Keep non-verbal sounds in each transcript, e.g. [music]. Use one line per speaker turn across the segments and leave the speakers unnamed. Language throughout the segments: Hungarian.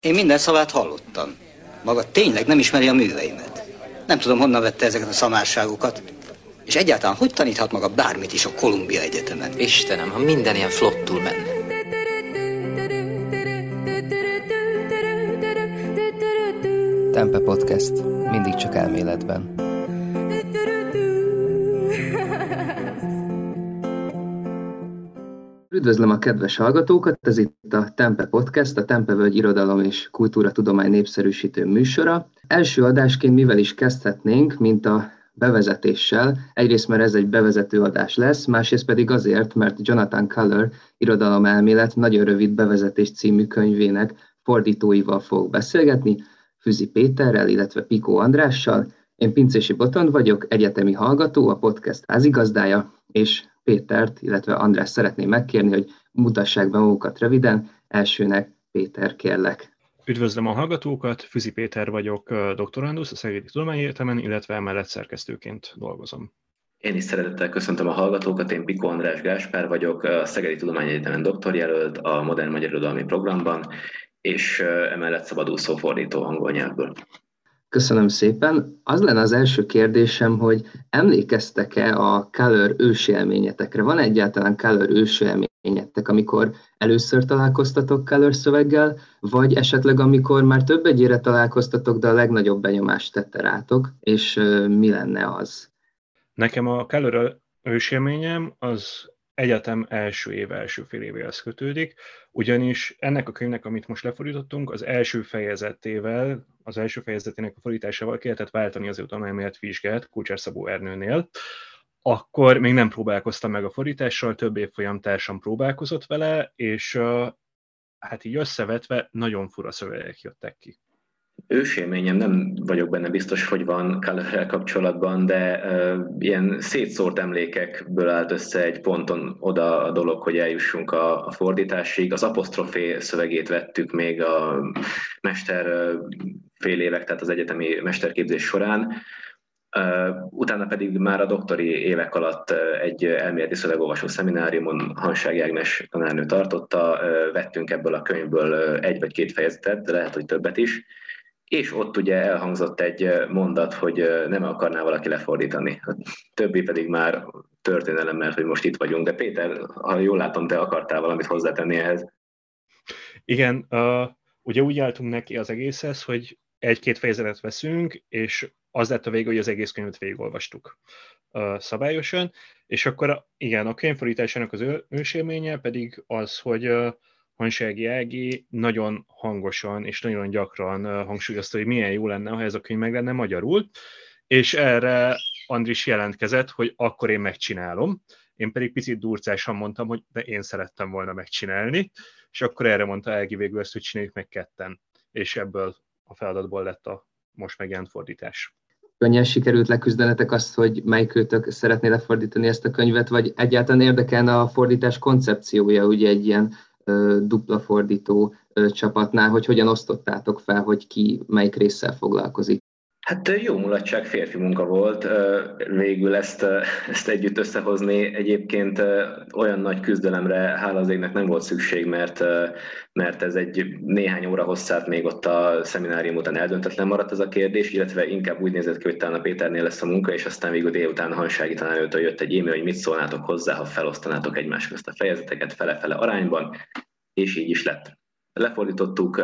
Én minden szavát hallottam. Maga tényleg nem ismeri a műveimet. Nem tudom, honnan vette ezeket a szamárságokat. És egyáltalán hogy taníthat maga bármit is a Kolumbia Egyetemen?
Istenem, ha minden ilyen flottul menne.
Tempe Podcast. Mindig csak elméletben. Üdvözlöm a kedves hallgatókat, ez itt a Tempe Podcast, a Tempe Völgy Irodalom és Kultúra Tudomány népszerűsítő műsora. Első adásként mivel is kezdhetnénk, mint a bevezetéssel. Egyrészt, mert ez egy bevezető adás lesz, másrészt pedig azért, mert Jonathan Culler irodalomelmélet nagyon rövid bevezetés című könyvének fordítóival fog beszélgetni, Füzi Péterrel, illetve Pikó Andrással. Én Pincési Botond vagyok, egyetemi hallgató, a podcast házigazdája, és Pétert, illetve András szeretném megkérni, hogy mutassák be magukat röviden. Elsőnek Péter, kérlek.
Üdvözlöm a hallgatókat, Füzi Péter vagyok, doktorandusz a Szegedi Tudományegyetemen, illetve emellett szerkesztőként dolgozom.
Én is szeretettel köszöntöm a hallgatókat, én Piko András Gáspár vagyok, a Szegedi Tudományegyetemen doktorjelölt a Modern Magyar Irodalmi Programban, és emellett szabadúszó fordító angol nyelvből.
Köszönöm szépen. Az lenne az első kérdésem, hogy emlékeztek-e a Color ősélményetekre? Van egyáltalán Color ősélményetek, amikor először találkoztatok Color szöveggel, vagy esetleg amikor már több egyére találkoztatok, de a legnagyobb benyomást tette rátok, és mi lenne az?
Nekem a Color ősélményem az egyetem első év első fél évéhez kötődik, ugyanis ennek a könyvnek, amit most lefordítottunk, az első fejezetével, az első fejezetének a fordításával kellett váltani az utalmelmélet vizsgát Kulcsár Szabó Ernőnél, akkor még nem próbálkoztam meg a fordítással, több évfolyam társam próbálkozott vele, és hát így összevetve nagyon fura szövegek jöttek ki
ősélményem, nem vagyok benne biztos, hogy van color kapcsolatban, de uh, ilyen szétszórt emlékekből állt össze egy ponton oda a dolog, hogy eljussunk a, a fordításig. Az apostrofé szövegét vettük még a mester uh, fél évek, tehát az egyetemi mesterképzés során. Uh, utána pedig már a doktori évek alatt egy elméleti szövegolvasó szemináriumon Hanság Ágnes tanárnő tartotta, uh, vettünk ebből a könyvből egy vagy két fejezetet, de lehet, hogy többet is, és ott ugye elhangzott egy mondat, hogy nem akarná valaki lefordítani. A többi pedig már történelem, mert hogy most itt vagyunk. De Péter, ha jól látom, te akartál valamit hozzátenni ehhez.
Igen, uh, ugye úgy álltunk neki az egészhez, hogy egy-két fejezetet veszünk, és az lett a vége, hogy az egész könyvet végigolvastuk uh, szabályosan, és akkor igen, a könyvfordításának az ősélménye pedig az, hogy uh, Hansági Ági nagyon hangosan és nagyon gyakran hangsúlyozta, hogy milyen jó lenne, ha ez a könyv meg lenne magyarul, és erre Andris jelentkezett, hogy akkor én megcsinálom. Én pedig picit durcásan mondtam, hogy de én szerettem volna megcsinálni, és akkor erre mondta Ági végül ezt, hogy csináljuk meg ketten. És ebből a feladatból lett a most megjelent fordítás.
Könnyen sikerült leküzdenetek azt, hogy melyik őtök szeretné lefordítani ezt a könyvet, vagy egyáltalán érdekelne a fordítás koncepciója, ugye egy ilyen dupla fordító csapatnál, hogy hogyan osztottátok fel, hogy ki melyik résszel foglalkozik.
Hát jó mulatság férfi munka volt, végül ezt, [laughs] ezt együtt összehozni. Egyébként olyan nagy küzdelemre hála az égnek nem volt szükség, mert, mert ez egy néhány óra hosszát még ott a szeminárium után eldöntetlen maradt ez a kérdés, illetve inkább úgy nézett ki, hogy talán a Péternél lesz a munka, és aztán végül délután a Hansági tanárőtől jött egy e-mail, hogy mit szólnátok hozzá, ha felosztanátok egymás közt a fejezeteket fele-fele arányban, és így is lett. Lefordítottuk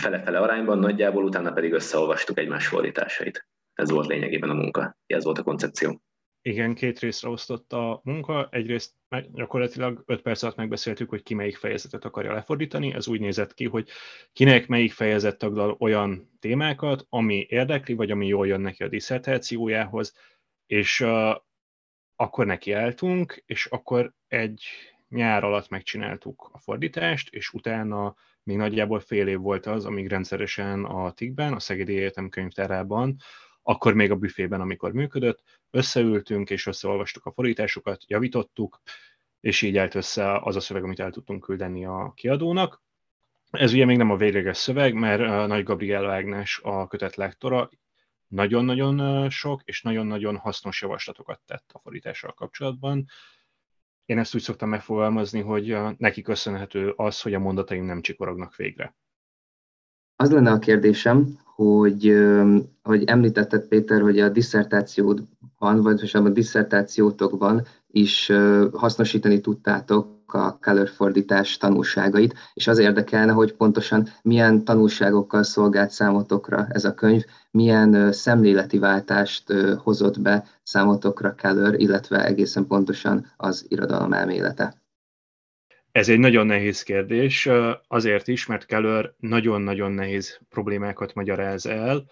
fele-fele arányban nagyjából, utána pedig összeolvastuk egymás fordításait. Ez volt lényegében a munka, ez volt a koncepció.
Igen, két részre osztott a munka. Egyrészt gyakorlatilag 5 perc alatt megbeszéltük, hogy ki melyik fejezetet akarja lefordítani. Ez úgy nézett ki, hogy kinek melyik fejezet taglal olyan témákat, ami érdekli, vagy ami jól jön neki a diszertációjához, és uh, akkor nekiálltunk, és akkor egy nyár alatt megcsináltuk a fordítást, és utána még nagyjából fél év volt az, amíg rendszeresen a TIK-ben, a Szegedi Egyetem könyvtárában, akkor még a büfében, amikor működött, összeültünk és összeolvastuk a fordításokat, javítottuk, és így állt össze az a szöveg, amit el tudtunk küldeni a kiadónak. Ez ugye még nem a végleges szöveg, mert Nagy Gabriela Ágnes a kötet lektora nagyon-nagyon sok és nagyon-nagyon hasznos javaslatokat tett a fordítással kapcsolatban, én ezt úgy szoktam megfogalmazni, hogy neki köszönhető az, hogy a mondataim nem csikorognak végre.
Az lenne a kérdésem, hogy, hogy említetted Péter, hogy a diszertációdban, vagy a diszertációtokban is hasznosítani tudtátok a color fordítás tanulságait, és az érdekelne, hogy pontosan milyen tanulságokkal szolgált számotokra ez a könyv, milyen szemléleti váltást hozott be számotokra Keller, illetve egészen pontosan az irodalom elmélete.
Ez egy nagyon nehéz kérdés, azért is, mert Keller nagyon-nagyon nehéz problémákat magyaráz el,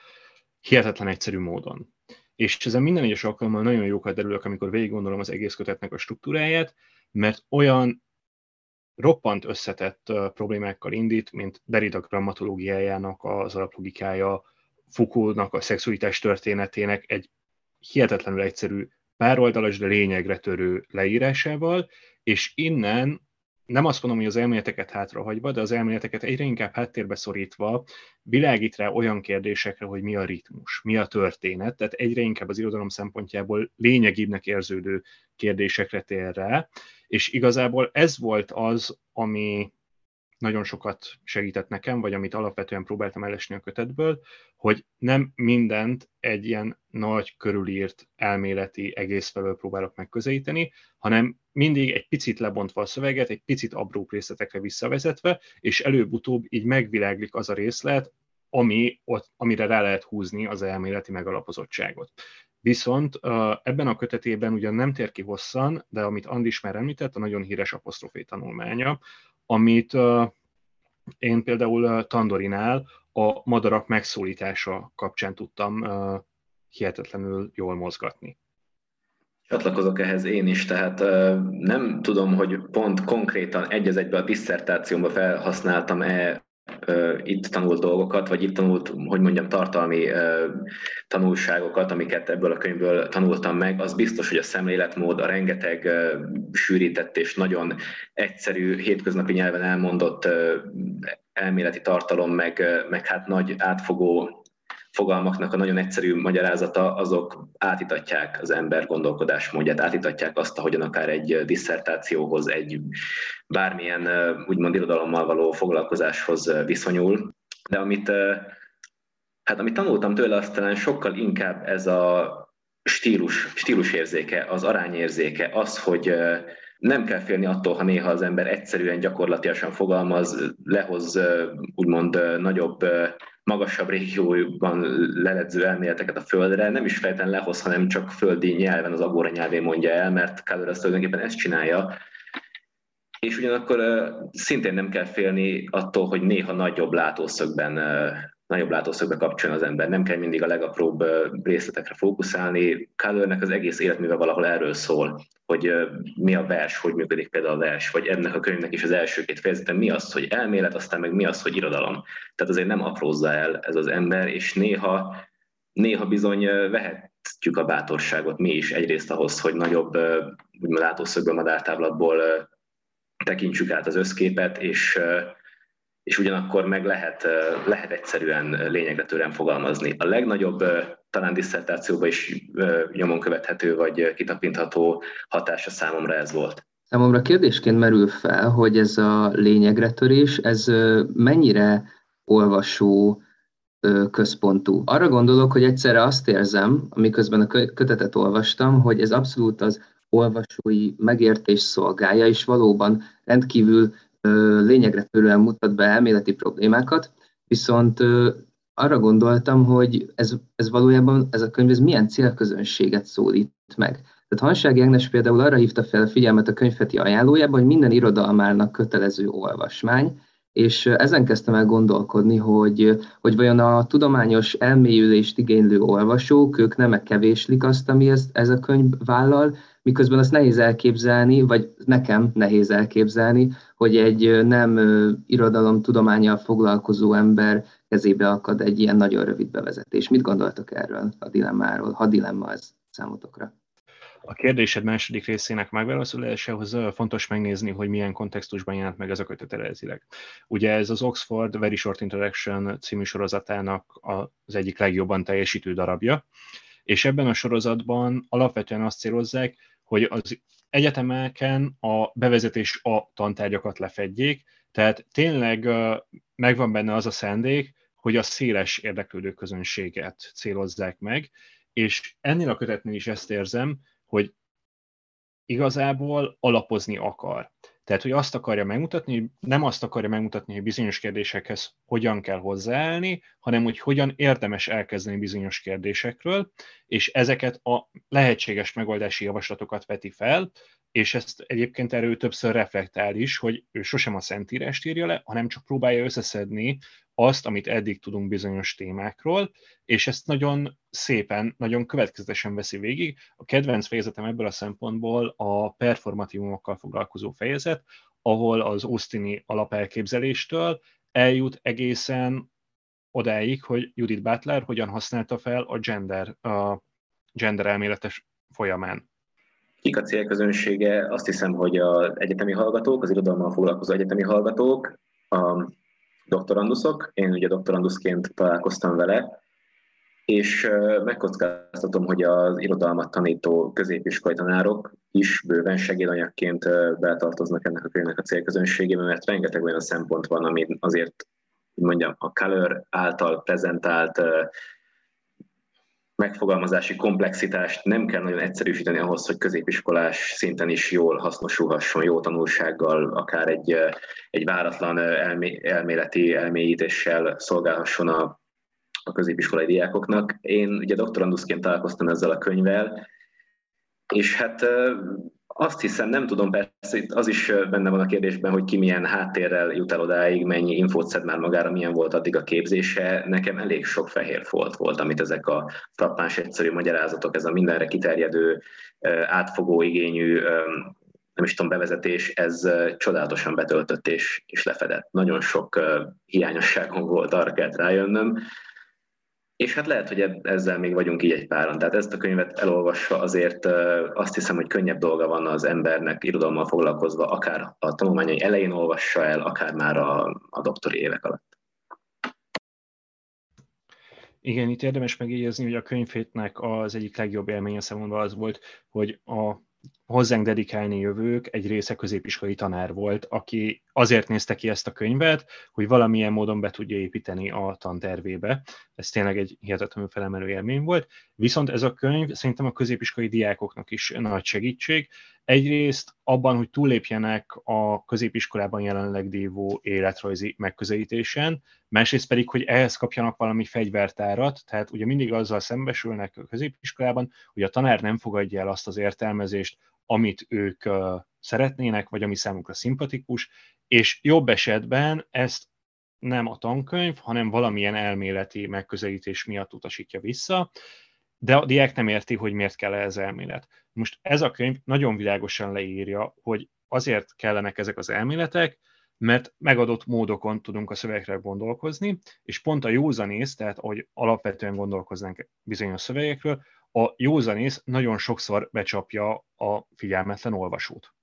hihetetlen egyszerű módon. És ezen minden egyes alkalommal nagyon jókat derülök, amikor végig gondolom az egész kötetnek a struktúráját, mert olyan roppant összetett problémákkal indít, mint Derrida grammatológiájának az alaplogikája, Foucault-nak a szexualitás történetének egy hihetetlenül egyszerű, pároldalas, de lényegre törő leírásával, és innen nem azt mondom, hogy az elméleteket hátrahagyva, de az elméleteket egyre inkább háttérbe szorítva világít rá olyan kérdésekre, hogy mi a ritmus, mi a történet, tehát egyre inkább az irodalom szempontjából lényegibbnek érződő kérdésekre tér rá, és igazából ez volt az, ami nagyon sokat segített nekem, vagy amit alapvetően próbáltam elesni a kötetből, hogy nem mindent egy ilyen nagy körülírt elméleti egész felől próbálok megközelíteni, hanem mindig egy picit lebontva a szöveget, egy picit apró részletekre visszavezetve, és előbb-utóbb így megviláglik az a részlet, ami ott, amire rá lehet húzni az elméleti megalapozottságot. Viszont ebben a kötetében ugyan nem tér ki hosszan, de amit Andis már említett, a nagyon híres apostrofé tanulmánya, amit én például Tandorinál a madarak megszólítása kapcsán tudtam hihetetlenül jól mozgatni.
Csatlakozok ehhez én is, tehát nem tudom, hogy pont konkrétan egy az egyben a disszertációmban felhasználtam-e itt tanult dolgokat, vagy itt tanult, hogy mondjam, tartalmi tanulságokat, amiket ebből a könyvből tanultam meg, az biztos, hogy a szemléletmód, a rengeteg sűrített és nagyon egyszerű, hétköznapi nyelven elmondott elméleti tartalom, meg, meg hát nagy átfogó fogalmaknak a nagyon egyszerű magyarázata, azok átítatják az ember gondolkodásmódját, átítatják azt, ahogyan akár egy disszertációhoz, egy bármilyen úgymond irodalommal való foglalkozáshoz viszonyul. De amit, hát amit tanultam tőle, azt talán sokkal inkább ez a stílus, stílusérzéke, az arányérzéke, az, hogy nem kell félni attól, ha néha az ember egyszerűen, gyakorlatilag fogalmaz, lehoz úgymond nagyobb magasabb régióban leledző elméleteket a Földre, nem is fejten lehoz, hanem csak földi nyelven, az agóra nyelvén mondja el, mert Keller azt tulajdonképpen ezt csinálja. És ugyanakkor szintén nem kell félni attól, hogy néha nagyobb látószögben nagyobb látószögbe kapcsoljon az ember. Nem kell mindig a legapróbb részletekre fókuszálni. Kellernek az egész életműve valahol erről szól, hogy mi a vers, hogy működik például a vers, vagy ennek a könyvnek is az első két fejezete mi az, hogy elmélet, aztán meg mi az, hogy irodalom. Tehát azért nem aprózza el ez az ember, és néha, néha bizony vehetjük a bátorságot mi is egyrészt ahhoz, hogy nagyobb úgymond látószögből, madártávlatból tekintsük át az összképet, és és ugyanakkor meg lehet, lehet egyszerűen lényegre törően fogalmazni. A legnagyobb talán diszertációban is nyomon követhető vagy kitapintható hatása számomra ez volt.
Számomra kérdésként merül fel, hogy ez a lényegre törés, ez mennyire olvasó központú. Arra gondolok, hogy egyszerre azt érzem, amiközben a kötetet olvastam, hogy ez abszolút az olvasói megértés szolgálja, és valóban rendkívül lényegre törően mutat be elméleti problémákat, viszont arra gondoltam, hogy ez, ez valójában, ez a könyv, ez milyen célközönséget szólít meg. Tehát Hanság Jágnes például arra hívta fel a figyelmet a könyvfeti ajánlójában, hogy minden irodalmárnak kötelező olvasmány, és ezen kezdtem el gondolkodni, hogy, hogy vajon a tudományos elmélyülést igénylő olvasók, ők nem kevéslik azt, ami ez, ez a könyv vállal, miközben azt nehéz elképzelni, vagy nekem nehéz elképzelni, hogy egy nem irodalom tudományjal foglalkozó ember kezébe akad egy ilyen nagyon rövid bevezetés. Mit gondoltok erről a dilemmáról, ha dilemma ez számotokra?
A kérdésed második részének megválaszolásához fontos megnézni, hogy milyen kontextusban jelent meg ez a kötet eredetileg. Ugye ez az Oxford Very Short Introduction című sorozatának az egyik legjobban teljesítő darabja, és ebben a sorozatban alapvetően azt célozzák, hogy az egyetemeken a bevezetés a tantárgyakat lefedjék, tehát tényleg megvan benne az a szándék, hogy a széles érdeklődő közönséget célozzák meg, és ennél a kötetnél is ezt érzem, hogy igazából alapozni akar. Tehát, hogy azt akarja megmutatni, nem azt akarja megmutatni, hogy bizonyos kérdésekhez hogyan kell hozzáállni, hanem hogy hogyan érdemes elkezdeni bizonyos kérdésekről, és ezeket a lehetséges megoldási javaslatokat veti fel, és ezt egyébként erről többször reflektál is, hogy ő sosem a szentírást írja le, hanem csak próbálja összeszedni azt, amit eddig tudunk bizonyos témákról, és ezt nagyon szépen, nagyon következetesen veszi végig. A kedvenc fejezetem ebből a szempontból a performatívumokkal foglalkozó fejezet, ahol az Austini alapelképzeléstől eljut egészen odáig, hogy Judith Butler hogyan használta fel a gender, a gender elméletes folyamán.
Kik a célközönsége? Azt hiszem, hogy az egyetemi hallgatók, az irodalommal foglalkozó egyetemi hallgatók, a doktoranduszok, én ugye doktoranduszként találkoztam vele, és megkockáztatom, hogy az irodalmat tanító középiskolai tanárok is bőven segédanyagként betartoznak ennek a könyvnek a célközönségébe, mert rengeteg olyan szempont van, ami azért, mondjam, a Color által prezentált megfogalmazási komplexitást nem kell nagyon egyszerűsíteni ahhoz, hogy középiskolás szinten is jól hasznosulhasson, jó tanulsággal, akár egy, egy váratlan elmé, elméleti elmélyítéssel szolgálhasson a, a középiskolai diákoknak. Én ugye doktoranduszként találkoztam ezzel a könyvvel, és hát azt hiszem, nem tudom, persze itt az is benne van a kérdésben, hogy ki milyen háttérrel jut el odáig, mennyi infót szed már magára, milyen volt addig a képzése. Nekem elég sok fehér folt volt, amit ezek a frappáns egyszerű magyarázatok, ez a mindenre kiterjedő, átfogó igényű nem is tudom, bevezetés, ez csodálatosan betöltött és, és lefedett. Nagyon sok hiányosságom volt, arra kellett rájönnöm. És hát lehet, hogy ezzel még vagyunk így egy páran. Tehát ezt a könyvet elolvasva azért azt hiszem, hogy könnyebb dolga van az embernek irodalommal foglalkozva, akár a tanulmányai elején olvassa el, akár már a, a doktori évek alatt.
Igen, itt érdemes megjegyezni, hogy a könyvhétnek az egyik legjobb élménye számomra az volt, hogy a hozzánk dedikálni jövők egy része középiskolai tanár volt, aki azért nézte ki ezt a könyvet, hogy valamilyen módon be tudja építeni a tantervébe. Ez tényleg egy hihetetlenül felemelő élmény volt. Viszont ez a könyv szerintem a középiskolai diákoknak is nagy segítség. Egyrészt abban, hogy túlépjenek a középiskolában jelenleg dévó életrajzi megközelítésen, másrészt pedig, hogy ehhez kapjanak valami fegyvertárat, tehát ugye mindig azzal szembesülnek a középiskolában, hogy a tanár nem fogadja el azt az értelmezést, amit ők szeretnének, vagy ami számukra szimpatikus, és jobb esetben ezt nem a tankönyv, hanem valamilyen elméleti megközelítés miatt utasítja vissza, de a diák nem érti, hogy miért kell ez elmélet. Most ez a könyv nagyon világosan leírja, hogy azért kellenek ezek az elméletek, mert megadott módokon tudunk a szövegekre gondolkozni, és pont a józanész, tehát hogy alapvetően gondolkoznánk bizonyos szövegekről, a józanész nagyon sokszor becsapja a figyelmetlen olvasót.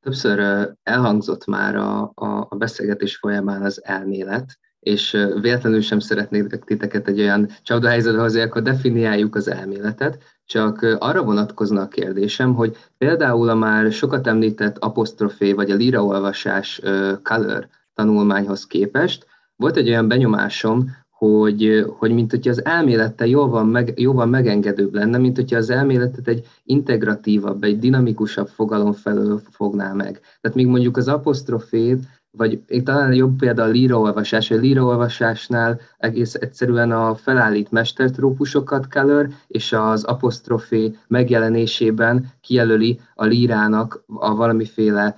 Többször elhangzott már a, a, a beszélgetés folyamán az elmélet, és véletlenül sem szeretnék titeket egy olyan csapdahelyzetbe hozni, akkor definiáljuk az elméletet, csak arra vonatkozna a kérdésem, hogy például a már sokat említett apostrofé vagy a líraolvasás color tanulmányhoz képest volt egy olyan benyomásom, hogy, hogy mint hogyha az elmélete jóval, meg, jóval megengedőbb lenne, mint hogyha az elméletet egy integratívabb, egy dinamikusabb fogalom felől fogná meg. Tehát még mondjuk az apostrofét, vagy talán jobb példa a líraolvasás, a líraolvasásnál egész egyszerűen a felállít mestertrópusokat Keller, és az apostrofé megjelenésében kijelöli a lírának a valamiféle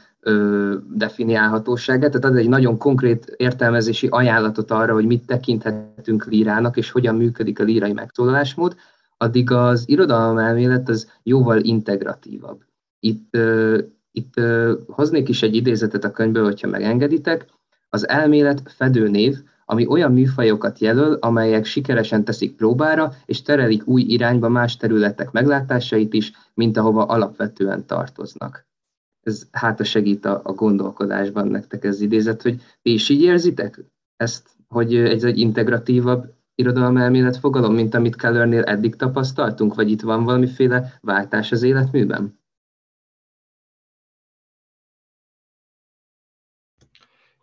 definiálhatóságát, tehát ad egy nagyon konkrét értelmezési ajánlatot arra, hogy mit tekinthetünk lírának, és hogyan működik a lírai megszólalásmód, addig az irodalom elmélet az jóval integratívabb. Itt, itt hoznék is egy idézetet a könyvből, hogyha megengeditek. Az elmélet fedőnév, ami olyan műfajokat jelöl, amelyek sikeresen teszik próbára, és terelik új irányba más területek meglátásait is, mint ahova alapvetően tartoznak ez hátra segít a, a gondolkodásban nektek ez idézet, hogy ti is így érzitek ezt, hogy ez egy integratívabb irodalmelmélet fogalom, mint amit Kellernél eddig tapasztaltunk, vagy itt van valamiféle váltás az életműben?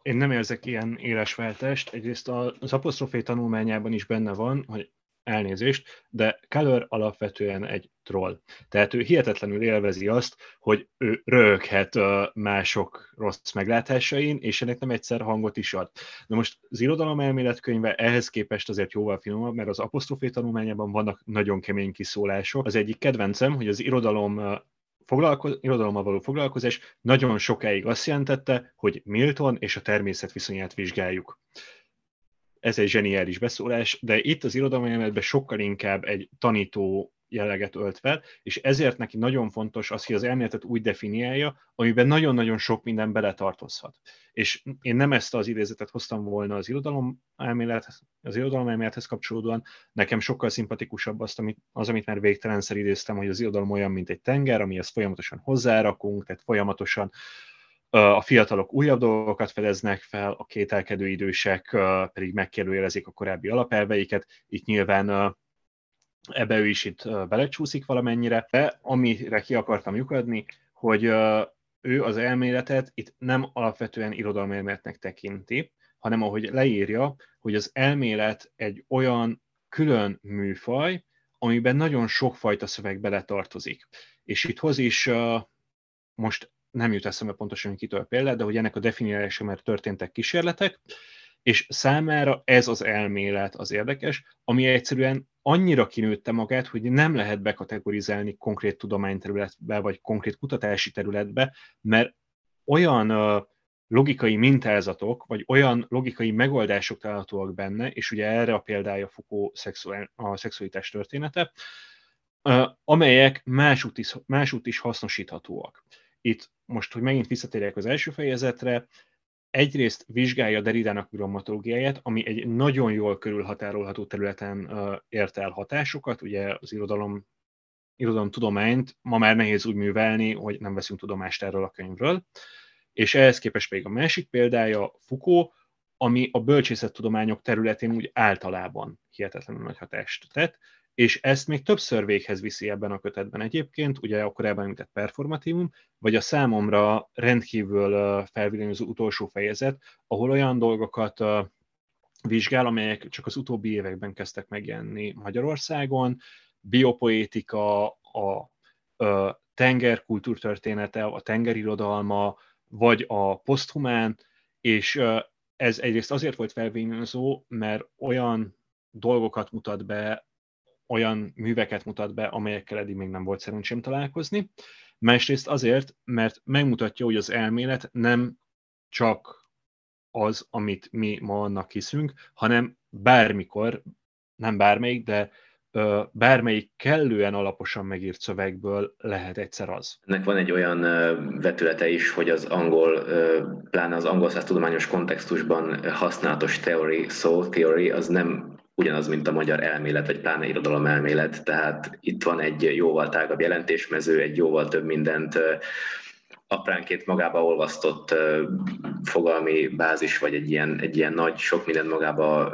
én nem érzek ilyen éles váltást. Egyrészt az apostrofé tanulmányában is benne van, hogy elnézést, de Keller alapvetően egy troll. Tehát ő hihetetlenül élvezi azt, hogy ő röhöghet mások rossz meglátásain, és ennek nem egyszer hangot is ad. Na most az irodalom elméletkönyve ehhez képest azért jóval finomabb, mert az apostrofé tanulmányában vannak nagyon kemény kiszólások. Az egyik kedvencem, hogy az irodalom foglalko- irodalommal való foglalkozás nagyon sokáig azt jelentette, hogy Milton és a természet viszonyát vizsgáljuk ez egy zseniális beszólás, de itt az irodalmi sokkal inkább egy tanító jelleget ölt fel, és ezért neki nagyon fontos az, hogy az elméletet úgy definiálja, amiben nagyon-nagyon sok minden beletartozhat. És én nem ezt az idézetet hoztam volna az irodalom elmélet, az irodalom elmélethez kapcsolódóan, nekem sokkal szimpatikusabb azt, amit, az, amit már végtelenszer idéztem, hogy az irodalom olyan, mint egy tenger, amihez folyamatosan hozzárakunk, tehát folyamatosan a fiatalok újabb dolgokat fedeznek fel, a kételkedő idősek pedig megkérdőjelezik a korábbi alapelveiket. Itt nyilván ebbe ő is itt belecsúszik valamennyire, de amire ki akartam lyukadni, hogy ő az elméletet itt nem alapvetően irodalmelméletnek tekinti, hanem ahogy leírja, hogy az elmélet egy olyan külön műfaj, amiben nagyon sokfajta szöveg beletartozik. És itt hoz is most nem jut eszembe pontosan, hogy kitől példa, de hogy ennek a definiálása mert történtek kísérletek, és számára ez az elmélet az érdekes, ami egyszerűen annyira kinőtte magát, hogy nem lehet bekategorizálni konkrét tudományterületbe, vagy konkrét kutatási területbe, mert olyan logikai mintázatok, vagy olyan logikai megoldások találhatóak benne, és ugye erre a példája Foucault szexuál, a szexualitás története, amelyek másút is, másút is hasznosíthatóak. Itt most, hogy megint visszatérjek az első fejezetre, egyrészt vizsgálja Deridának grammatológiáját, ami egy nagyon jól körülhatárolható területen ért el hatásokat, ugye az irodalom, irodalom tudományt ma már nehéz úgy művelni, hogy nem veszünk tudomást erről a könyvről, és ehhez képest pedig a másik példája Foucault, ami a bölcsészettudományok területén úgy általában hihetetlenül nagy hatást tett, és ezt még többször véghez viszi ebben a kötetben egyébként, ugye a korábban említett performatívum, vagy a számomra rendkívül felvillanyozott utolsó fejezet, ahol olyan dolgokat vizsgál, amelyek csak az utóbbi években kezdtek megjelenni Magyarországon, biopoétika, a, a tengerkultúrtörténete, a tengerirodalma, vagy a poszthumán, és ez egyrészt azért volt felvényozó, mert olyan dolgokat mutat be, olyan műveket mutat be, amelyekkel eddig még nem volt szerencsém találkozni. Másrészt azért, mert megmutatja, hogy az elmélet nem csak az, amit mi ma annak hiszünk, hanem bármikor, nem bármelyik, de bármelyik kellően alaposan megírt szövegből lehet egyszer az.
Ennek van egy olyan vetülete is, hogy az angol, pláne az angol tudományos kontextusban használatos theory, soul theory, az nem ugyanaz, mint a magyar elmélet, vagy pláne irodalom elmélet, tehát itt van egy jóval tágabb jelentésmező, egy jóval több mindent apránként magába olvasztott fogalmi bázis, vagy egy ilyen, egy ilyen nagy, sok mindent magába,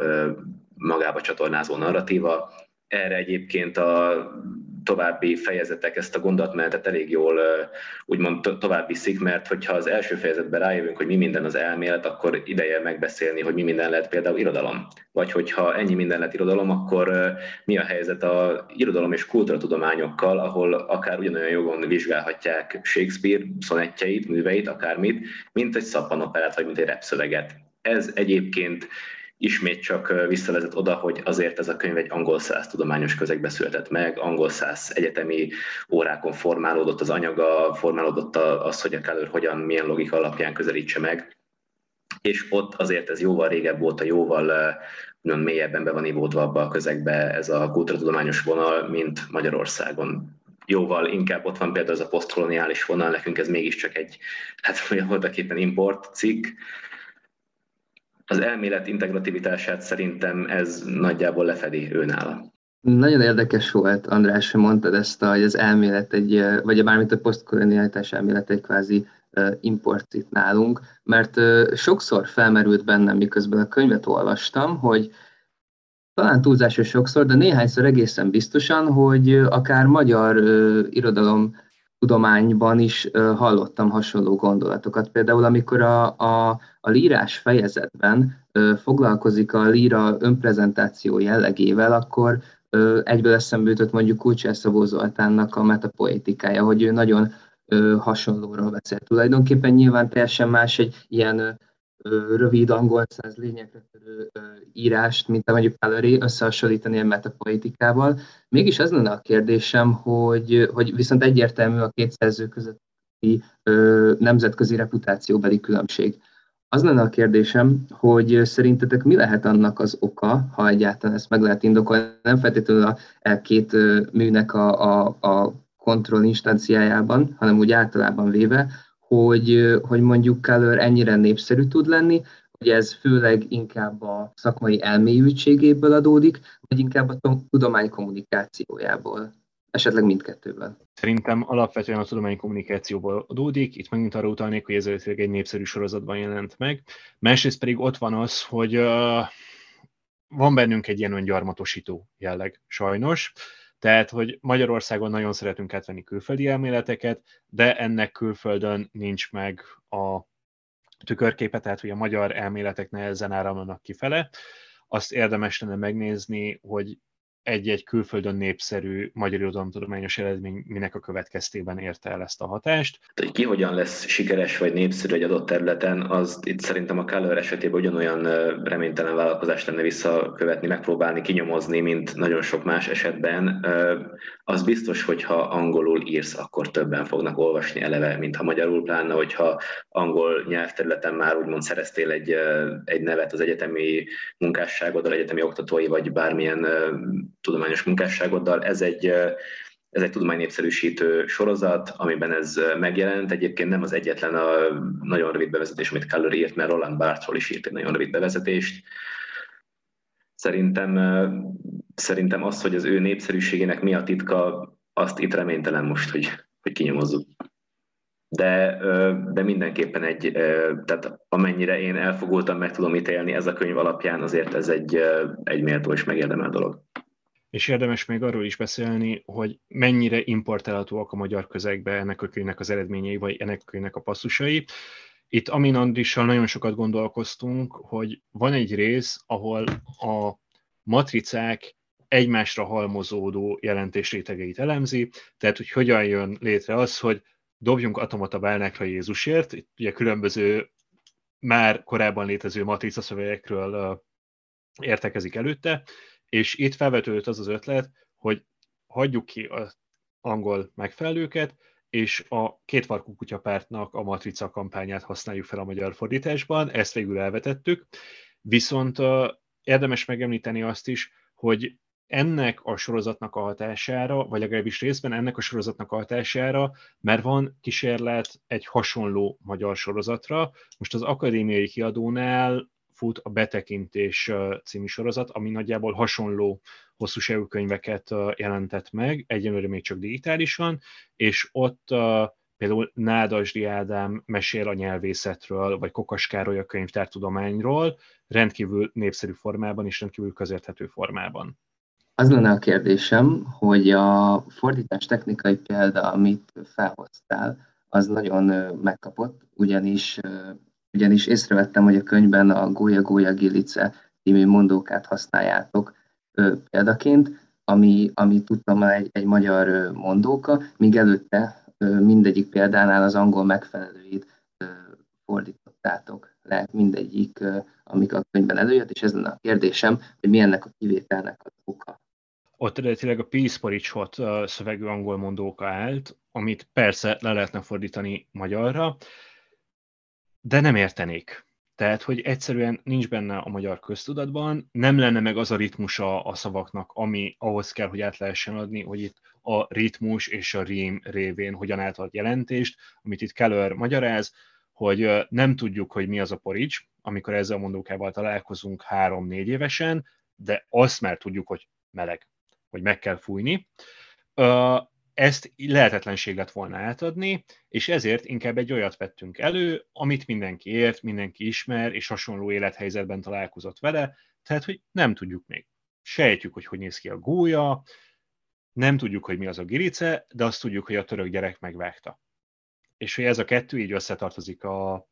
magába csatornázó narratíva. Erre egyébként a további fejezetek ezt a gondolatmenetet elég jól úgymond tovább viszik, mert hogyha az első fejezetben rájövünk, hogy mi minden az elmélet, akkor ideje megbeszélni, hogy mi minden lehet például irodalom. Vagy hogyha ennyi minden lehet irodalom, akkor mi a helyzet a irodalom és kultúratudományokkal, ahol akár ugyanolyan jogon vizsgálhatják Shakespeare szonettjeit, műveit, akármit, mint egy szappanoperát, vagy mint egy repszöveget. Ez egyébként ismét csak visszavezet oda, hogy azért ez a könyv egy angol száz tudományos közegbe született meg, angol száz egyetemi órákon formálódott az anyaga, formálódott az, hogy a Keller hogyan, milyen logika alapján közelítse meg, és ott azért ez jóval régebb volt, a jóval nagyon mélyebben be van ivódva abba a közegbe ez a kultúrtudományos vonal, mint Magyarországon. Jóval inkább ott van például ez a posztkoloniális vonal, nekünk ez mégiscsak egy, hát voltak éppen import cikk, az elmélet integrativitását szerintem ez nagyjából lefedi őnála.
Nagyon érdekes volt, András, mondtad ezt, hogy az elmélet egy, vagy bármit a posztkolonialitás elmélet egy kvázi import itt nálunk, mert sokszor felmerült bennem, miközben a könyvet olvastam, hogy talán túlzásos sokszor, de néhányszor egészen biztosan, hogy akár magyar irodalom tudományban is hallottam hasonló gondolatokat. Például, amikor a, a, a lírás fejezetben foglalkozik a líra önprezentáció jellegével, akkor egyből eszembe jutott mondjuk Kulcsár Szabó Zoltánnak a metapoetikája, hogy ő nagyon hasonlóról beszél. Tulajdonképpen nyilván teljesen más egy ilyen rövid angol száz lényegre törő írást, mint a mondjuk Pallery, összehasonlítani a metapoetikával. Mégis az lenne a kérdésem, hogy, hogy viszont egyértelmű a két szerző közötti nemzetközi reputációbeli különbség. Az lenne a kérdésem, hogy szerintetek mi lehet annak az oka, ha egyáltalán ezt meg lehet indokolni, nem feltétlenül a, a két műnek a, a, a kontroll instanciájában, hanem úgy általában véve, hogy, hogy mondjuk Color ennyire népszerű tud lenni, hogy ez főleg inkább a szakmai elmélyültségéből adódik, vagy inkább a tudomány kommunikációjából. Esetleg mindkettőből.
Szerintem alapvetően a tudományi kommunikációból adódik, itt megint arra utalnék, hogy ez egy népszerű sorozatban jelent meg. Másrészt pedig ott van az, hogy uh, van bennünk egy ilyen öngyarmatosító jelleg, sajnos. Tehát, hogy Magyarországon nagyon szeretünk átvenni külföldi elméleteket, de ennek külföldön nincs meg a tükörképe, tehát hogy a magyar elméletek nehezen áramlanak kifele. Azt érdemes lenne megnézni, hogy egy-egy külföldön népszerű magyar irodalomtudományos eredmény minek a következtében érte el ezt a hatást.
Hogy ki hogyan lesz sikeres vagy népszerű egy adott területen, az itt szerintem a Keller esetében ugyanolyan reménytelen vállalkozás lenne visszakövetni, megpróbálni kinyomozni, mint nagyon sok más esetben. Az biztos, hogy ha angolul írsz, akkor többen fognak olvasni eleve, mint ha magyarul, pláne, hogyha angol nyelvterületen már úgymond szereztél egy, egy nevet az egyetemi munkásságoddal, egyetemi oktatói, vagy bármilyen tudományos munkásságoddal. Ez egy, ez egy tudománynépszerűsítő sorozat, amiben ez megjelent. Egyébként nem az egyetlen a nagyon rövid bevezetés, amit Keller írt, mert Roland Barthesról is írt egy nagyon rövid bevezetést. Szerintem, szerintem az, hogy az ő népszerűségének mi a titka, azt itt reménytelen most, hogy, hogy kinyomozzuk. De, de mindenképpen egy, tehát amennyire én elfogultam, meg tudom ítélni ez a könyv alapján, azért ez egy, egy méltó és megérdemel dolog
és érdemes még arról is beszélni, hogy mennyire importálhatóak a magyar közegbe ennek a könyvnek az eredményei, vagy ennek a könyvnek a passzusai. Itt Amin Andrissal nagyon sokat gondolkoztunk, hogy van egy rész, ahol a matricák egymásra halmozódó jelentésrétegeit elemzi, tehát hogy hogyan jön létre az, hogy dobjunk atomot a bálnákra Jézusért, itt ugye különböző már korábban létező matrica szövegekről értekezik előtte, és itt felvetődött az az ötlet, hogy hagyjuk ki az angol megfelelőket, és a kétfarkú kutyapártnak a matrica kampányát használjuk fel a magyar fordításban, ezt végül elvetettük, viszont uh, érdemes megemlíteni azt is, hogy ennek a sorozatnak a hatására, vagy legalábbis részben ennek a sorozatnak a hatására, mert van kísérlet egy hasonló magyar sorozatra. Most az akadémiai kiadónál fut a Betekintés című sorozat, ami nagyjából hasonló hosszúságú könyveket jelentett meg, egyenlőre még csak digitálisan, és ott például Nádasdi Ádám mesél a nyelvészetről, vagy Kokas Károly a könyvtártudományról, rendkívül népszerű formában és rendkívül közérthető formában.
Az lenne a kérdésem, hogy a fordítás technikai példa, amit felhoztál, az nagyon megkapott, ugyanis ugyanis észrevettem, hogy a könyvben a Gólya Gólya Gilice című mondókát használjátok ö, példaként, ami, ami tudtam egy, egy magyar mondóka, míg előtte ö, mindegyik példánál az angol megfelelőit ö, fordítottátok le mindegyik, ö, amik a könyvben előjött, és ez lenne a kérdésem, hogy mi ennek a kivételnek az oka.
Ott eredetileg a Peace szövegű angol mondóka állt, amit persze le lehetne fordítani magyarra, de nem értenék. Tehát, hogy egyszerűen nincs benne a magyar köztudatban, nem lenne meg az a ritmusa a szavaknak, ami ahhoz kell, hogy át lehessen adni, hogy itt a ritmus és a rím révén hogyan átad jelentést, amit itt Keller magyaráz, hogy nem tudjuk, hogy mi az a porics, amikor ezzel a mondókával találkozunk három-négy évesen, de azt már tudjuk, hogy meleg, hogy meg kell fújni ezt lehetetlenség lett volna átadni, és ezért inkább egy olyat vettünk elő, amit mindenki ért, mindenki ismer, és hasonló élethelyzetben találkozott vele, tehát, hogy nem tudjuk még. Sejtjük, hogy hogy néz ki a gólya, nem tudjuk, hogy mi az a girice, de azt tudjuk, hogy a török gyerek megvágta. És hogy ez a kettő így összetartozik a,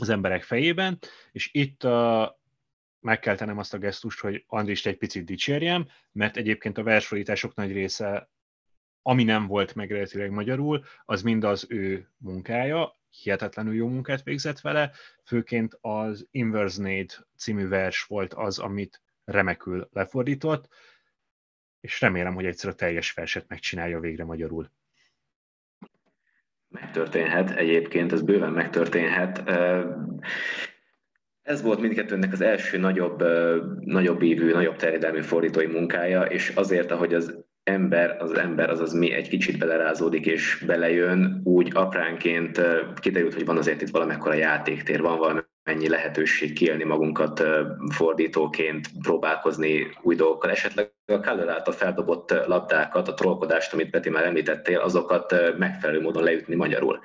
az emberek fejében, és itt a, meg kell tennem azt a gesztust, hogy Andrist egy picit dicsérjem, mert egyébként a versfordítások nagy része, ami nem volt meg magyarul, az mind az ő munkája, hihetetlenül jó munkát végzett vele, főként az Inversnade című vers volt az, amit remekül lefordított, és remélem, hogy egyszer a teljes verset megcsinálja végre magyarul.
Megtörténhet egyébként, ez bőven megtörténhet. Ez volt mindkettőnek az első nagyobb, nagyobb évű, nagyobb terjedelmű fordítói munkája, és azért, ahogy az ember, az ember az az mi egy kicsit belerázódik és belejön, úgy apránként kiderült, hogy van azért itt valamekkora játéktér, van valamennyi lehetőség kielni magunkat fordítóként, próbálkozni új dolgokkal. Esetleg a Keller által feldobott labdákat, a trollkodást, amit Peti már említettél, azokat megfelelő módon leütni magyarul.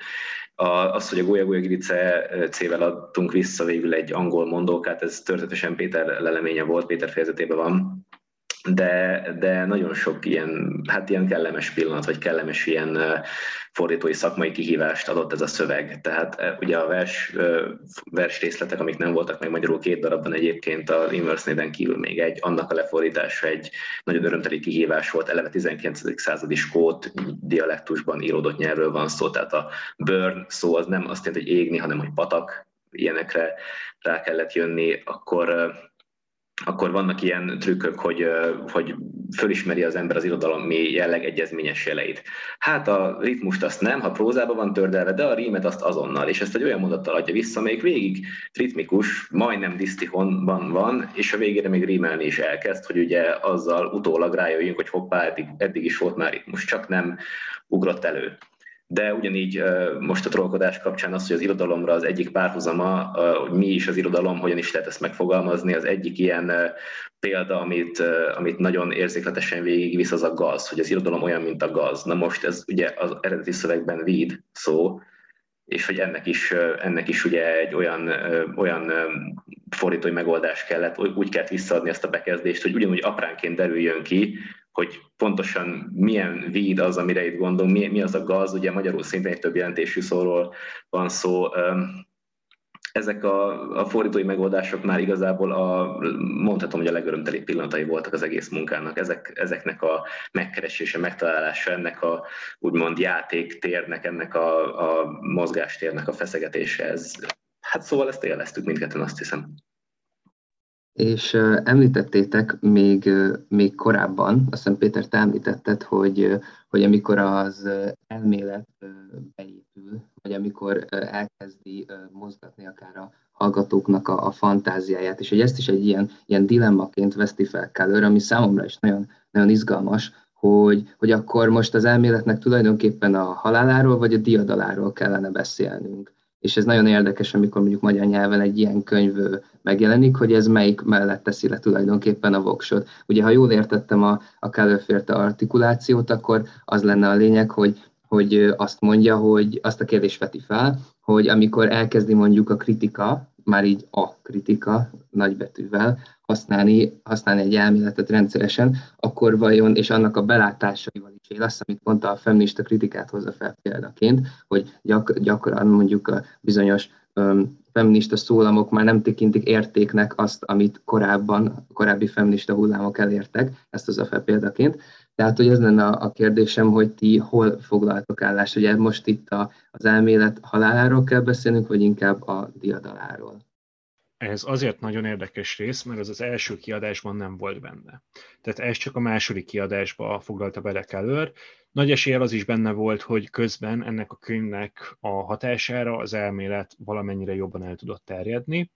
A, az, hogy a Gólya Gólya Gilice cével adtunk vissza végül egy angol mondókát, ez történetesen Péter leleménye volt, Péter fejezetében van, de, de nagyon sok ilyen, hát ilyen kellemes pillanat, vagy kellemes ilyen fordítói szakmai kihívást adott ez a szöveg. Tehát ugye a vers, vers részletek, amik nem voltak meg magyarul két darabban egyébként az Inverse kívül még egy, annak a lefordítása egy nagyon örömteli kihívás volt, eleve 19. századi skót dialektusban íródott nyelvről van szó, tehát a burn szó az nem azt jelenti, hogy égni, hanem hogy patak, ilyenekre rá kellett jönni, akkor akkor vannak ilyen trükkök, hogy, hogy fölismeri az ember az irodalomi jelleg egyezményes jeleit. Hát a ritmust azt nem, ha prózában van tördelve, de a rímet azt azonnal, és ezt egy olyan mondattal adja vissza, még végig ritmikus, majdnem disztihonban van, és a végére még rímelni is elkezd, hogy ugye azzal utólag rájöjjünk, hogy hoppá, eddig, eddig is volt már ritmus, csak nem ugrott elő de ugyanígy most a trollkodás kapcsán az, hogy az irodalomra az egyik párhuzama, hogy mi is az irodalom, hogyan is lehet ezt megfogalmazni, az egyik ilyen példa, amit, amit nagyon érzékletesen végigvisz, az a gaz, hogy az irodalom olyan, mint a gaz. Na most ez ugye az eredeti szövegben weed szó, és hogy ennek is, ennek is ugye egy olyan, olyan fordítói megoldás kellett, úgy kellett visszaadni ezt a bekezdést, hogy ugyanúgy apránként derüljön ki, hogy pontosan milyen víd az, amire itt gondolunk, mi, mi az a gaz, ugye magyarul szintén egy több jelentésű szóról van szó. Ezek a, a fordítói megoldások már igazából a, mondhatom, hogy a legörömteli pillanatai voltak az egész munkának. Ezek, ezeknek a megkeresése, megtalálása, ennek a úgymond játéktérnek, ennek a, a mozgástérnek a feszegetése, ez, hát szóval ezt élveztük mindketten, azt hiszem.
És említettétek még, még korábban, azt hiszem Péter, te említetted, hogy, hogy amikor az elmélet beépül, vagy amikor elkezdi mozgatni akár a hallgatóknak a, a fantáziáját, és hogy ezt is egy ilyen, ilyen dilemmaként veszti fel Keller, ami számomra is nagyon, nagyon izgalmas, hogy, hogy akkor most az elméletnek tulajdonképpen a haláláról vagy a diadaláról kellene beszélnünk és ez nagyon érdekes, amikor mondjuk magyar nyelven egy ilyen könyv megjelenik, hogy ez melyik mellett teszi le tulajdonképpen a voksot. Ugye, ha jól értettem a, a Kellőférte artikulációt, akkor az lenne a lényeg, hogy, hogy azt mondja, hogy azt a kérdést veti fel, hogy amikor elkezdi mondjuk a kritika, már így a kritika nagybetűvel használni, használni egy elméletet rendszeresen, akkor vajon, és annak a belátásaival él, azt, amit mondta a feminista kritikát hozza fel példaként, hogy gyak, gyakran mondjuk a bizonyos um, feminista szólamok már nem tekintik értéknek azt, amit korábban, korábbi feminista hullámok elértek, ezt hozza fel példaként. Tehát, hogy ez lenne a kérdésem, hogy ti hol foglaltok állást, ugye most itt a, az elmélet haláláról kell beszélnünk, vagy inkább a diadaláról?
Ez azért nagyon érdekes rész, mert az az első kiadásban nem volt benne. Tehát ez csak a második kiadásba foglalta bele Keller. Nagy eséllyel az is benne volt, hogy közben ennek a könyvnek a hatására az elmélet valamennyire jobban el tudott terjedni,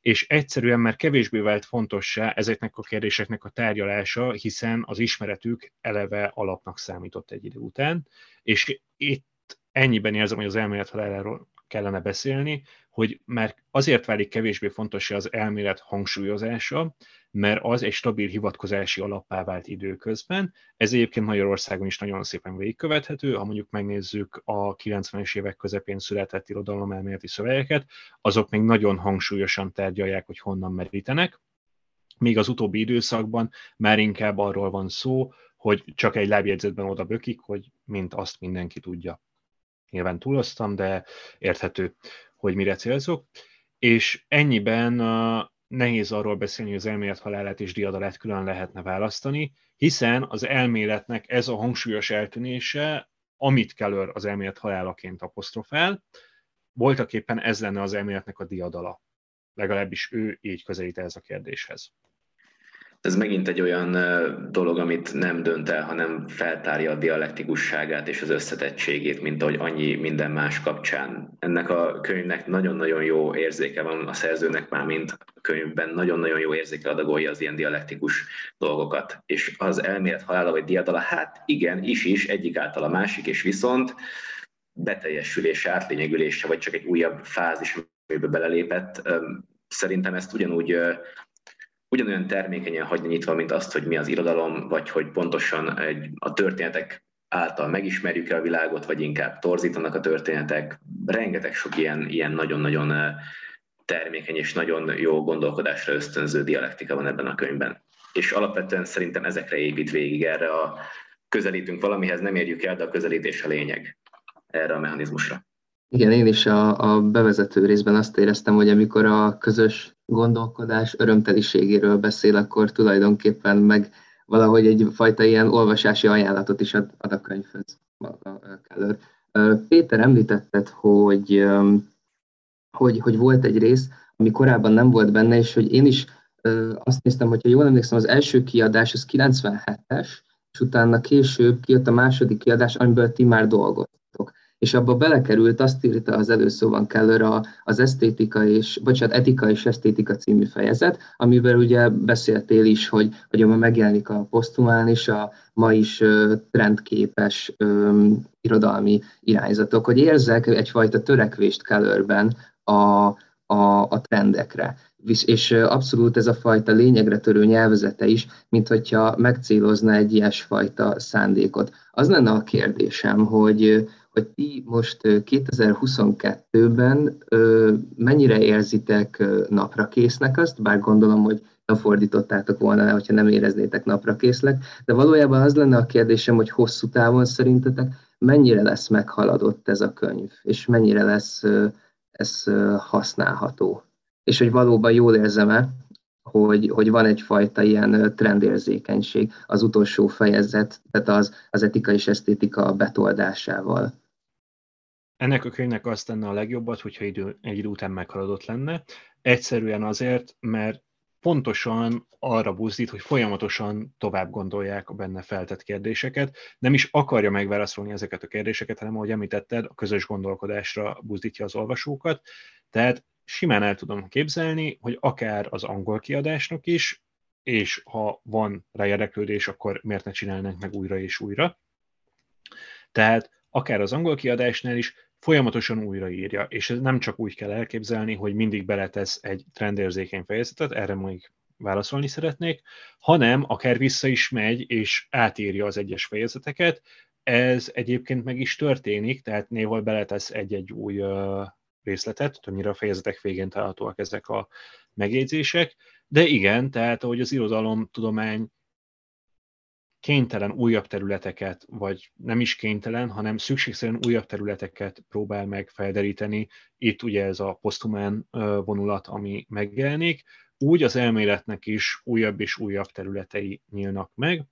és egyszerűen már kevésbé vált fontossá ezeknek a kérdéseknek a tárgyalása, hiszen az ismeretük eleve alapnak számított egy idő után, és itt ennyiben érzem, hogy az elmélet haláláról kellene beszélni, hogy már azért válik kevésbé fontos az elmélet hangsúlyozása, mert az egy stabil hivatkozási alappá vált időközben. Ez egyébként Magyarországon is nagyon szépen végigkövethető, ha mondjuk megnézzük a 90-es évek közepén született irodalomelméleti szövegeket, azok még nagyon hangsúlyosan tárgyalják, hogy honnan merítenek. Még az utóbbi időszakban már inkább arról van szó, hogy csak egy lábjegyzetben oda bökik, hogy mint azt mindenki tudja. Nyilván túloztam, de érthető, hogy mire célzok. És ennyiben nehéz arról beszélni, hogy az elmélet halálát és diadalát külön lehetne választani, hiszen az elméletnek ez a hangsúlyos eltűnése, amit Keller az elmélet halálaként apostrofál, voltak éppen ez lenne az elméletnek a diadala. Legalábbis ő így közelít ez a kérdéshez.
Ez megint egy olyan dolog, amit nem dönt el, hanem feltárja a dialektikusságát és az összetettségét, mint ahogy annyi minden más kapcsán. Ennek a könyvnek nagyon-nagyon jó érzéke van a szerzőnek már, mint a könyvben nagyon-nagyon jó érzéke adagolja az ilyen dialektikus dolgokat. És az elmélet halála vagy diadala, hát igen, is is, egyik által a másik, és viszont beteljesülése, átlényegülése, vagy csak egy újabb fázis, amiben belelépett, szerintem ezt ugyanúgy ugyanolyan termékenyen hagyni nyitva, mint azt, hogy mi az irodalom, vagy hogy pontosan egy, a történetek által megismerjük el a világot, vagy inkább torzítanak a történetek. Rengeteg sok ilyen, ilyen nagyon-nagyon termékeny és nagyon jó gondolkodásra ösztönző dialektika van ebben a könyvben. És alapvetően szerintem ezekre épít végig, erre a közelítünk valamihez, nem érjük el, de a közelítés a lényeg erre a mechanizmusra.
Igen, én is a, a bevezető részben azt éreztem, hogy amikor a közös gondolkodás örömteliségéről beszél, akkor tulajdonképpen meg valahogy egyfajta ilyen olvasási ajánlatot is ad, ad a könyvhöz. Keller. Péter említetted, hogy, hogy, hogy volt egy rész, ami korábban nem volt benne, és hogy én is azt néztem, hogyha jól emlékszem, az első kiadás az 97-es, és utána később kijött a második kiadás, amiből ti már dolgoztok és abba belekerült, azt írta az előszóban Keller az esztétika és, bocsánat, etika és esztétika című fejezet, amivel ugye beszéltél is, hogy, hogy ma megjelenik a posztumán is a ma is trendképes um, irodalmi irányzatok, hogy érzek egyfajta törekvést Kellerben a, a, a trendekre. És abszolút ez a fajta lényegre törő nyelvezete is, mint hogyha megcélozna egy ilyesfajta szándékot. Az lenne a kérdésem, hogy, hogy ti most 2022-ben mennyire érzitek napra késznek azt, bár gondolom, hogy nem fordítottátok volna hogyha nem éreznétek napra késznek, de valójában az lenne a kérdésem, hogy hosszú távon szerintetek mennyire lesz meghaladott ez a könyv, és mennyire lesz ez használható. És hogy valóban jól érzem-e, hogy, hogy van egyfajta ilyen trendérzékenység az utolsó fejezet, tehát az, az etika és esztétika betoldásával.
Ennek a könyvnek azt lenne a legjobbat, hogyha idő, egy idő után meghaladott lenne. Egyszerűen azért, mert pontosan arra buzdít, hogy folyamatosan tovább gondolják a benne feltett kérdéseket. Nem is akarja megválaszolni ezeket a kérdéseket, hanem ahogy említetted, a közös gondolkodásra buzdítja az olvasókat. Tehát simán el tudom képzelni, hogy akár az angol kiadásnak is, és ha van rá érdeklődés, akkor miért ne csinálnánk meg újra és újra. Tehát akár az angol kiadásnál is folyamatosan újraírja, és ez nem csak úgy kell elképzelni, hogy mindig beletesz egy trendérzékeny fejezetet, erre még válaszolni szeretnék, hanem akár vissza is megy, és átírja az egyes fejezeteket. Ez egyébként meg is történik, tehát néhol beletesz egy-egy új részletet, többnyire a fejezetek végén találhatóak ezek a megjegyzések, de igen, tehát ahogy az irodalom tudomány kénytelen újabb területeket, vagy nem is kénytelen, hanem szükségszerűen újabb területeket próbál meg felderíteni. Itt ugye ez a posztumán vonulat, ami megjelenik, úgy az elméletnek is újabb és újabb területei nyílnak meg.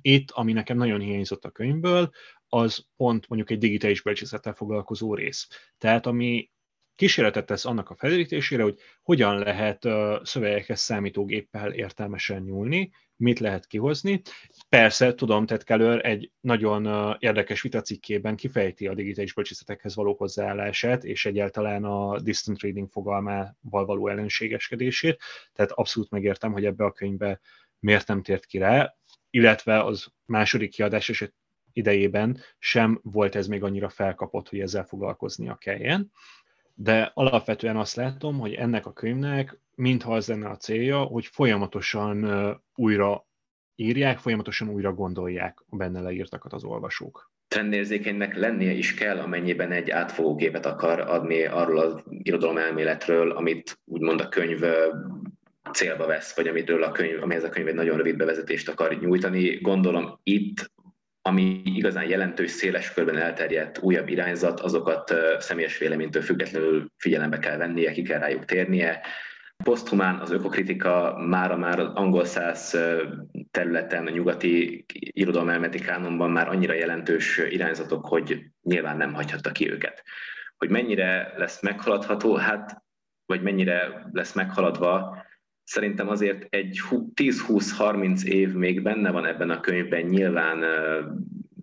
Itt, ami nekem nagyon hiányzott a könyvből, az pont mondjuk egy digitális bölcsészettel foglalkozó rész. Tehát ami kísérletet tesz annak a felderítésére, hogy hogyan lehet szövegekhez számítógéppel értelmesen nyúlni, mit lehet kihozni. Persze, tudom, Ted Keller egy nagyon érdekes vitacikkében kifejti a digitális bölcsészetekhez való hozzáállását, és egyáltalán a distant reading fogalmával való ellenségeskedését, tehát abszolút megértem, hogy ebbe a könyvbe miért nem tért ki rá, illetve az második kiadás eset idejében sem volt ez még annyira felkapott, hogy ezzel foglalkoznia kelljen de alapvetően azt látom, hogy ennek a könyvnek mintha az lenne a célja, hogy folyamatosan újra írják, folyamatosan újra gondolják a benne leírtakat az olvasók.
Trendérzékenynek lennie is kell, amennyiben egy átfogó képet akar adni arról az irodalom elméletről, amit úgymond a könyv célba vesz, vagy amiről a könyv, amihez a könyv egy nagyon rövid bevezetést akar nyújtani. Gondolom itt ami igazán jelentős, széles körben elterjedt újabb irányzat, azokat személyes véleménytől függetlenül figyelembe kell vennie, ki kell rájuk térnie. Poszthumán az ökokritika mára már az angol száz területen, a nyugati irodalmelmeti kánonban már annyira jelentős irányzatok, hogy nyilván nem hagyhatta ki őket. Hogy mennyire lesz meghaladható, hát, vagy mennyire lesz meghaladva, szerintem azért egy 10-20-30 év még benne van ebben a könyvben nyilván,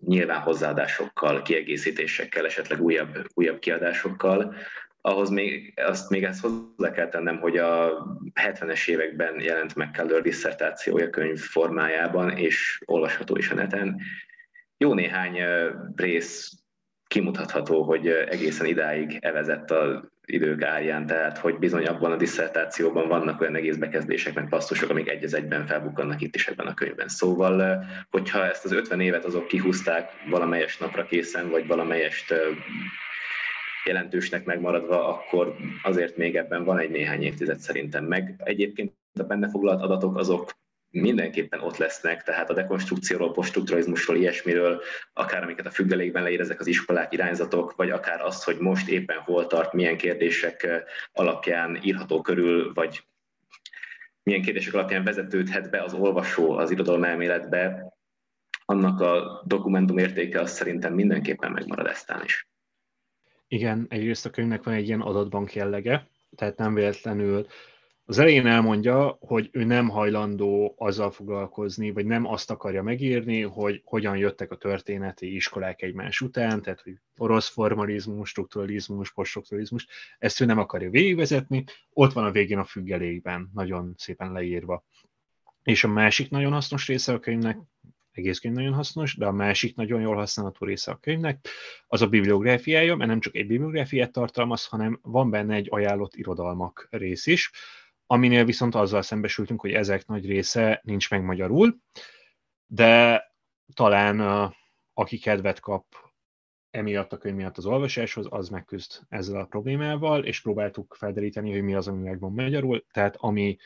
nyilván hozzáadásokkal, kiegészítésekkel, esetleg újabb, újabb kiadásokkal. Ahhoz még, azt még ezt hozzá kell tennem, hogy a 70-es években jelent meg Keller diszertációja könyv formájában, és olvasható is a neten. Jó néhány rész kimutatható, hogy egészen idáig evezett a idők árján, tehát hogy bizony abban a diszertációban vannak olyan egész bekezdések, meg passzusok, amik egy az egyben felbukkannak itt is ebben a könyvben. Szóval, hogyha ezt az 50 évet azok kihúzták valamelyes napra készen, vagy valamelyest jelentősnek megmaradva, akkor azért még ebben van egy néhány évtized szerintem meg. Egyébként a benne foglalt adatok azok mindenképpen ott lesznek, tehát a dekonstrukcióról, poststrukturalizmusról, ilyesmiről, akár amiket a függelékben leír ezek az iskolák, irányzatok, vagy akár az, hogy most éppen hol tart, milyen kérdések alapján írható körül, vagy milyen kérdések alapján vezetődhet be az olvasó az irodalom elméletbe, annak a dokumentum értéke az szerintem mindenképpen megmarad eztán is.
Igen, egyrészt a könyvnek van egy ilyen adatbank jellege, tehát nem véletlenül az elején elmondja, hogy ő nem hajlandó azzal foglalkozni, vagy nem azt akarja megírni, hogy hogyan jöttek a történeti iskolák egymás után, tehát hogy orosz formalizmus, strukturalizmus, poststrukturalizmus, ezt ő nem akarja végigvezetni, ott van a végén a függelékben, nagyon szépen leírva. És a másik nagyon hasznos része a könyvnek, egészként nagyon hasznos, de a másik nagyon jól használható része a könyvnek, az a bibliográfiája, mert nem csak egy bibliográfiát tartalmaz, hanem van benne egy ajánlott irodalmak rész is, aminél viszont azzal szembesültünk, hogy ezek nagy része nincs meg magyarul, de talán aki kedvet kap emiatt a könyv miatt az olvasáshoz, az megküzd ezzel a problémával, és próbáltuk felderíteni, hogy mi az, ami megvan magyarul, tehát ami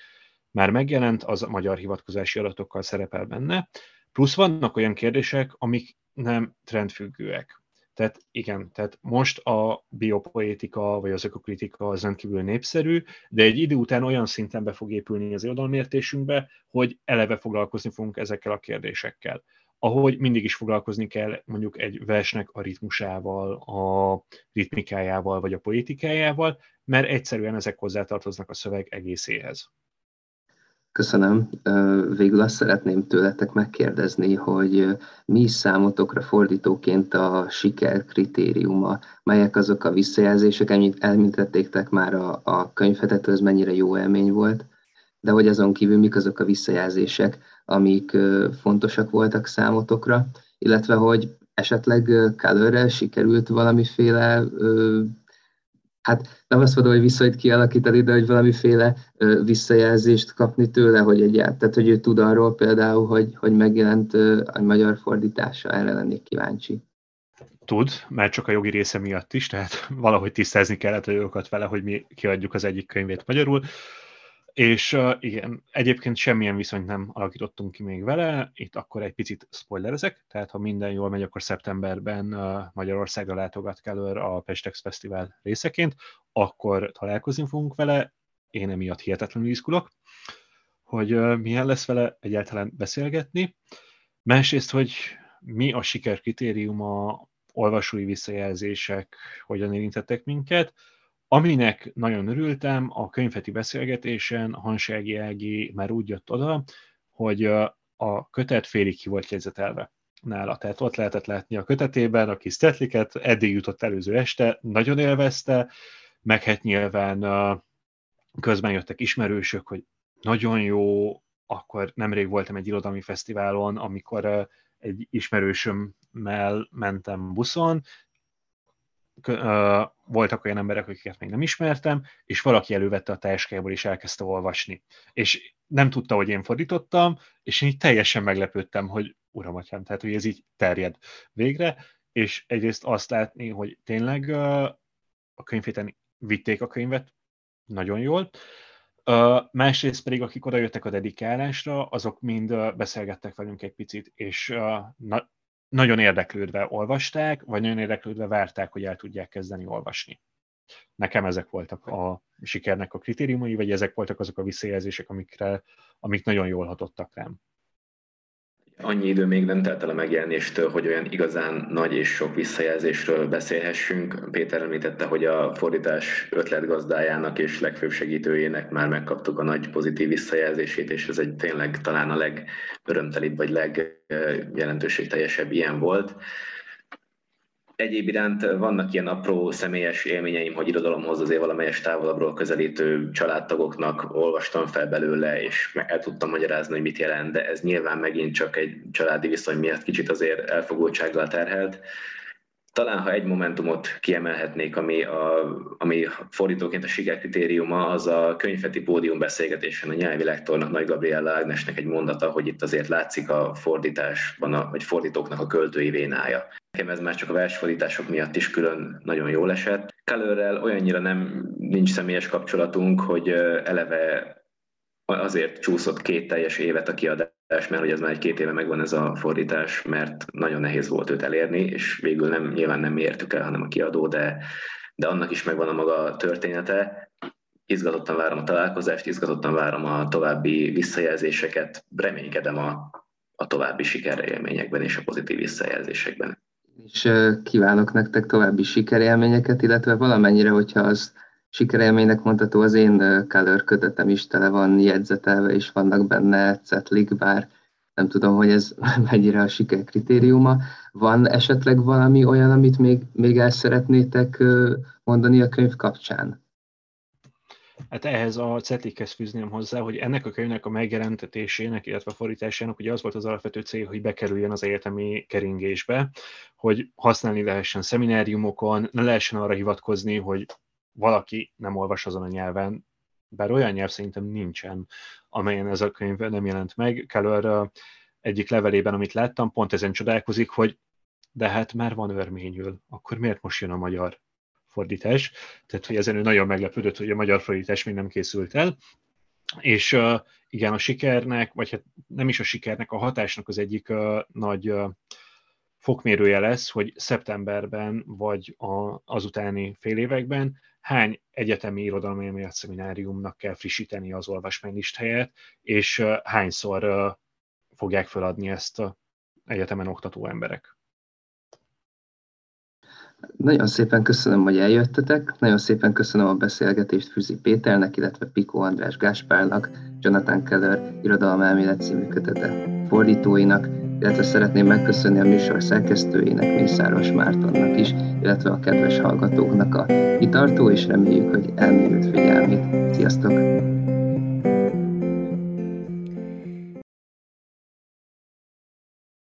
már megjelent, az a magyar hivatkozási adatokkal szerepel benne, plusz vannak olyan kérdések, amik nem trendfüggőek. Tehát igen, tehát most a biopoétika vagy az ökokritika az rendkívül népszerű, de egy idő után olyan szinten be fog épülni az irodalomértésünkbe, hogy eleve foglalkozni fogunk ezekkel a kérdésekkel. Ahogy mindig is foglalkozni kell mondjuk egy versnek a ritmusával, a ritmikájával vagy a poétikájával, mert egyszerűen ezek hozzátartoznak a szöveg egészéhez.
Köszönöm. Végül azt szeretném tőletek megkérdezni, hogy mi is számotokra fordítóként a siker kritériuma, melyek azok a visszajelzések, amit elmintettéktek már a, a könyvetet, ez mennyire jó élmény volt, de hogy azon kívül mik azok a visszajelzések, amik fontosak voltak számotokra, illetve hogy esetleg Colorrel sikerült valamiféle hát nem azt mondom, hogy viszont kialakítani, de hogy valamiféle visszajelzést kapni tőle, hogy egyáltalán, tehát hogy ő tud arról például, hogy, hogy megjelent a magyar fordítása, erre lennék kíváncsi.
Tud, mert csak a jogi része miatt is, tehát [laughs] valahogy tisztázni kellett a jogokat vele, hogy mi kiadjuk az egyik könyvét magyarul. És uh, igen, egyébként semmilyen viszonyt nem alakítottunk ki még vele, itt akkor egy picit spoilerezek, tehát ha minden jól megy, akkor szeptemberben uh, Magyarországra látogat Keller a Pestex Fesztivál részeként, akkor találkozni fogunk vele, én emiatt hihetetlenül izgulok, hogy uh, milyen lesz vele egyáltalán beszélgetni. Másrészt, hogy mi a siker kritériuma, olvasói visszajelzések, hogyan érintettek minket, Aminek nagyon örültem, a könyvheti beszélgetésen Hansági Ági már úgy jött oda, hogy a kötet félig ki volt jegyzetelve nála. Tehát ott lehetett látni a kötetében a kis stetliket, eddig jutott előző este, nagyon élvezte, meg hát nyilván közben jöttek ismerősök, hogy nagyon jó, akkor nemrég voltam egy irodalmi fesztiválon, amikor egy ismerősömmel mentem buszon, voltak olyan emberek, akiket még nem ismertem, és valaki elővette a táskájából, és elkezdte olvasni. És nem tudta, hogy én fordítottam, és én így teljesen meglepődtem, hogy uram, atyám, tehát hogy ez így terjed végre, és egyrészt azt látni, hogy tényleg a könyvhéten vitték a könyvet nagyon jól, másrészt pedig, akik oda jöttek a dedikálásra, azok mind beszélgettek velünk egy picit, és na- nagyon érdeklődve olvasták, vagy nagyon érdeklődve várták, hogy el tudják kezdeni olvasni. Nekem ezek voltak a sikernek a kritériumai, vagy ezek voltak azok a visszajelzések, amikre, amik nagyon jól hatottak rám
annyi idő még nem telt el a megjelenéstől, hogy olyan igazán nagy és sok visszajelzésről beszélhessünk. Péter említette, hogy a fordítás ötletgazdájának és legfőbb segítőjének már megkaptuk a nagy pozitív visszajelzését, és ez egy tényleg talán a legörömtelibb vagy legjelentőségteljesebb ilyen volt. Egyéb iránt vannak ilyen apró személyes élményeim, hogy irodalomhoz azért valamelyes távolabbról közelítő családtagoknak olvastam fel belőle, és el tudtam magyarázni, hogy mit jelent, de ez nyilván megint csak egy családi viszony miatt kicsit azért elfogultsággal terhelt. Talán, ha egy momentumot kiemelhetnék, ami, a, ami fordítóként a sikerkritériuma, az a könyvfeti pódium beszélgetésen a nyelvi lektornak, Nagy Gabriella Ágnesnek egy mondata, hogy itt azért látszik a fordításban, a, vagy fordítóknak a költői vénája. Nekem ez már csak a versfordítások miatt is külön nagyon jól esett. Kellőrrel olyannyira nem nincs személyes kapcsolatunk, hogy eleve azért csúszott két teljes évet a kiadás, mert hogy ez már egy két éve megvan ez a fordítás, mert nagyon nehéz volt őt elérni, és végül nem, nyilván nem értük el, hanem a kiadó, de, de annak is megvan a maga története. Izgatottan várom a találkozást, izgatottan várom a további visszajelzéseket, reménykedem a, a további sikerélményekben és a pozitív visszajelzésekben
és kívánok nektek további sikerélményeket, illetve valamennyire, hogyha az sikerélménynek mondható, az én color kötetem is tele van jegyzetelve, és vannak benne cetlik, bár nem tudom, hogy ez [laughs] mennyire a siker kritériuma. Van esetleg valami olyan, amit még, még el szeretnétek mondani a könyv kapcsán?
Hát ehhez a cetlikhez fűzném hozzá, hogy ennek a könyvnek a megjelentetésének, illetve a fordításának ugye az volt az alapvető cél, hogy bekerüljön az egyetemi keringésbe, hogy használni lehessen szemináriumokon, ne lehessen arra hivatkozni, hogy valaki nem olvas azon a nyelven, bár olyan nyelv szerintem nincsen, amelyen ez a könyv nem jelent meg. Keller egyik levelében, amit láttam, pont ezen csodálkozik, hogy de hát már van örményül, akkor miért most jön a magyar? fordítás, tehát hogy ezen ő nagyon meglepődött, hogy a magyar fordítás még nem készült el, és uh, igen, a sikernek, vagy hát nem is a sikernek, a hatásnak az egyik uh, nagy uh, fokmérője lesz, hogy szeptemberben vagy a, azutáni fél években hány egyetemi irodalmi szemináriumnak kell frissíteni az olvasmánylist helyet, és hányszor fogják feladni ezt a egyetemen oktató emberek.
Nagyon szépen köszönöm, hogy eljöttetek, nagyon szépen köszönöm a beszélgetést Füzi Péternek, illetve Piko András Gáspárnak, Jonathan Keller irodalomelmélet című kötete fordítóinak, illetve szeretném megköszönni a műsor szerkesztőjének, Mészáros Mártonnak is, illetve a kedves hallgatóknak a kitartó, és reméljük, hogy elmélyült figyelmét. Sziasztok!